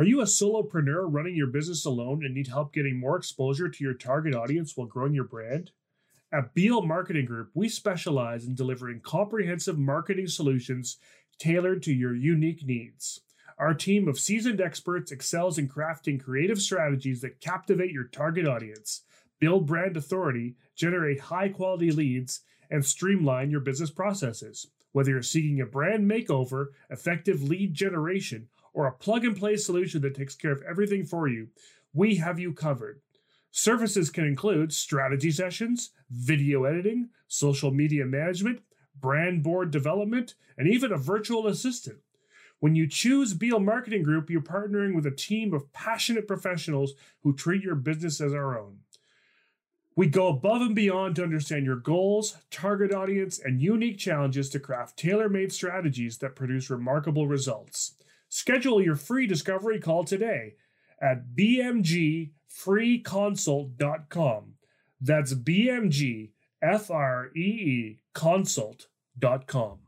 Are you a solopreneur running your business alone and need help getting more exposure to your target audience while growing your brand? At Beal Marketing Group, we specialize in delivering comprehensive marketing solutions tailored to your unique needs. Our team of seasoned experts excels in crafting creative strategies that captivate your target audience, build brand authority, generate high quality leads, and streamline your business processes. Whether you're seeking a brand makeover, effective lead generation, or a plug and play solution that takes care of everything for you, we have you covered. Services can include strategy sessions, video editing, social media management, brand board development, and even a virtual assistant. When you choose Beal Marketing Group, you're partnering with a team of passionate professionals who treat your business as our own. We go above and beyond to understand your goals, target audience, and unique challenges to craft tailor made strategies that produce remarkable results. Schedule your free discovery call today at bmgfreeconsult.com. That's bmgfree consult.com.